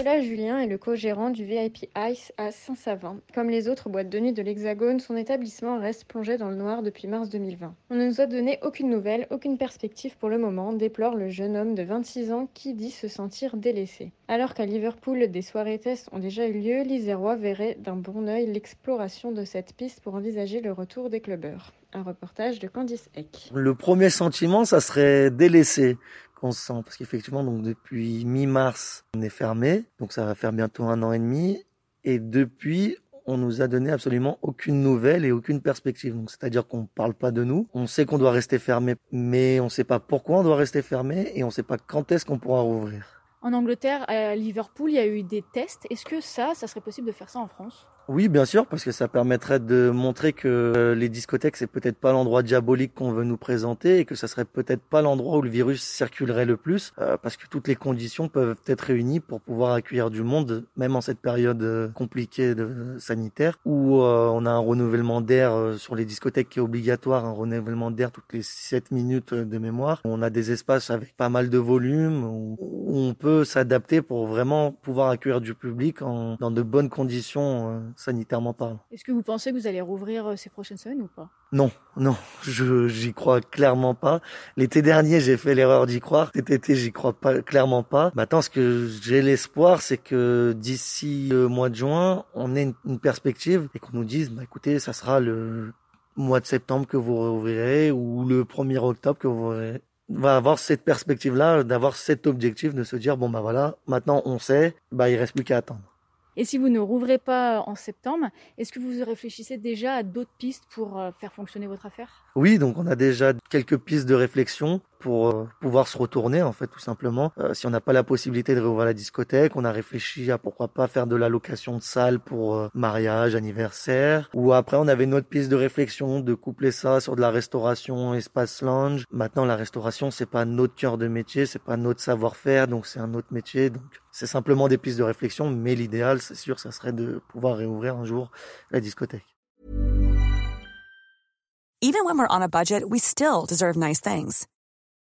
Nicolas Julien est le co-gérant du VIP Ice à Saint-Savin. Comme les autres boîtes de nuit de l'Hexagone, son établissement reste plongé dans le noir depuis mars 2020. On ne nous a donné aucune nouvelle, aucune perspective pour le moment, déplore le jeune homme de 26 ans qui dit se sentir délaissé. Alors qu'à Liverpool, des soirées tests ont déjà eu lieu, l'Isérois verrait d'un bon œil l'exploration de cette piste pour envisager le retour des clubbeurs. Un reportage de Candice Eck. Le premier sentiment, ça serait délaissé qu'on se sent parce qu'effectivement donc depuis mi-mars on est fermé donc ça va faire bientôt un an et demi et depuis on nous a donné absolument aucune nouvelle et aucune perspective. Donc, c'est-à-dire qu'on ne parle pas de nous. On sait qu'on doit rester fermé, mais on ne sait pas pourquoi on doit rester fermé et on ne sait pas quand est-ce qu'on pourra rouvrir. En Angleterre, à Liverpool, il y a eu des tests. Est-ce que ça, ça serait possible de faire ça en France? Oui, bien sûr, parce que ça permettrait de montrer que les discothèques, c'est peut-être pas l'endroit diabolique qu'on veut nous présenter et que ça serait peut-être pas l'endroit où le virus circulerait le plus, euh, parce que toutes les conditions peuvent être réunies pour pouvoir accueillir du monde, même en cette période euh, compliquée de sanitaire, où euh, on a un renouvellement d'air sur les discothèques qui est obligatoire, un renouvellement d'air toutes les 7 minutes de mémoire. On a des espaces avec pas mal de volume, où on peut s'adapter pour vraiment pouvoir accueillir du public en, dans de bonnes conditions sanitairement parlant. Est-ce que vous pensez que vous allez rouvrir euh, ces prochaines semaines ou pas? Non, non, je j'y crois clairement pas. L'été dernier, j'ai fait l'erreur d'y croire. Cet été, j'y crois pas clairement pas. Maintenant, ce que j'ai l'espoir, c'est que d'ici le mois de juin, on ait une, perspective et qu'on nous dise, bah écoutez, ça sera le mois de septembre que vous rouvrirez ou le 1er octobre que vous rouvrirez va avoir cette perspective-là, d'avoir cet objectif de se dire bon bah voilà, maintenant on sait, bah il reste plus qu'à attendre. Et si vous ne rouvrez pas en septembre, est-ce que vous réfléchissez déjà à d'autres pistes pour euh, faire fonctionner votre affaire? Oui, donc on a déjà quelques pistes de réflexion pour euh, pouvoir se retourner en fait tout simplement. Euh, si on n'a pas la possibilité de rouvrir la discothèque, on a réfléchi à pourquoi pas faire de la location de salle pour mariage, anniversaire. Ou après on avait une autre piste de réflexion de coupler ça sur de la restauration, espace lounge. Maintenant la restauration c'est pas notre cœur de métier, c'est pas notre savoir-faire, donc c'est un autre métier. Donc c'est simplement des pistes de réflexion, mais l'idéal, c'est sûr, ça serait de pouvoir réouvrir un jour la discothèque. Even when we're on a budget, we still deserve nice things.